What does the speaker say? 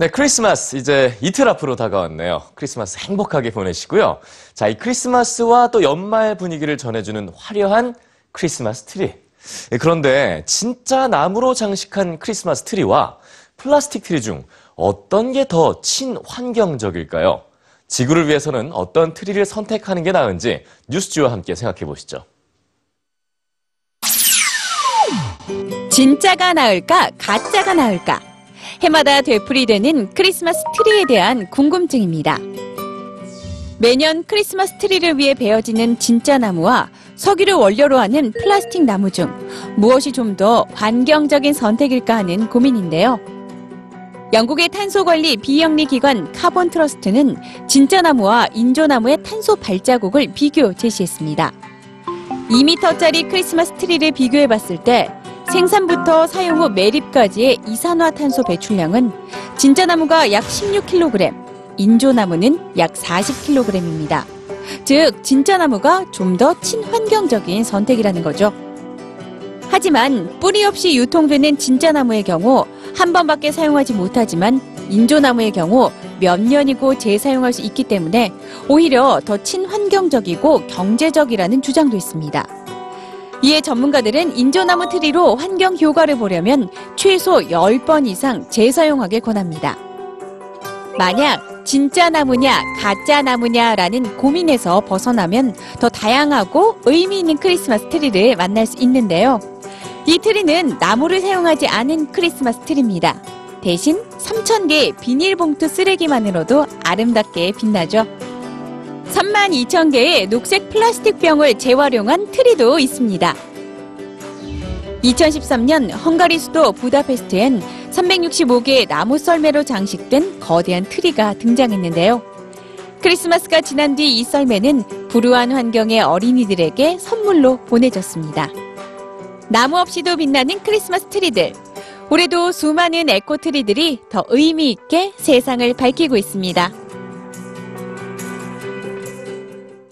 네, 크리스마스 이제 이틀 앞으로 다가왔네요. 크리스마스 행복하게 보내시고요. 자, 이 크리스마스와 또 연말 분위기를 전해주는 화려한 크리스마스 트리. 예, 그런데 진짜 나무로 장식한 크리스마스 트리와 플라스틱 트리 중 어떤 게 더 친환경적일까요? 지구를 위해서는 어떤 트리를 선택하는 게 나은지 뉴스G와 함께 생각해 보시죠. 진짜가 나을까, 가짜가 나을까? 해마다 되풀이되는 크리스마스 트리에 대한 궁금증입니다. 매년 크리스마스 트리를 위해 베어지는 진짜 나무와 석유를 원료로 하는 플라스틱 나무 중 무엇이 좀 더 환경적인 선택일까 하는 고민인데요. 영국의 탄소 관리 비영리 기관 카본 트러스트는 진짜 나무와 인조 나무의 탄소 발자국을 비교 제시했습니다. 2m짜리 크리스마스 트리를 비교해 봤을 때 생산부터 사용 후 매립까지의 이산화탄소 배출량은 진짜 나무가 약 16kg, 인조 나무는 약 40kg입니다. 즉, 진짜 나무가 좀 더 친환경적인 선택이라는 거죠. 하지만 뿌리 없이 유통되는 진짜 나무의 경우 한 번밖에 사용하지 못하지만 인조 나무의 경우 몇 년이고 재사용할 수 있기 때문에 오히려 더 친환경적이고 경제적이라는 주장도 있습니다. 이에 전문가들은 인조나무 트리로 환경 효과를 보려면 최소 10번 이상 재사용하길 권합니다. 만약 진짜 나무냐 가짜 나무냐라는 고민에서 벗어나면 더 다양하고 의미 있는 크리스마스 트리를 만날 수 있는데요. 이 트리는 나무를 사용하지 않은 크리스마스 트리입니다. 대신 3,000개의 비닐봉투 쓰레기만으로도 아름답게 빛나죠. 3만 2천 개의 녹색 플라스틱 병을 재활용한 트리도 있습니다. 2013년 헝가리 수도 부다페스트엔 365개의 나무 썰매로 장식된 거대한 트리가 등장했는데요. 크리스마스가 지난 뒤 이 썰매는 불우한 환경의 어린이들에게 선물로 보내졌습니다. 나무 없이도 빛나는 크리스마스 트리들. 올해도 수많은 에코 트리들이 더 의미 있게 세상을 밝히고 있습니다.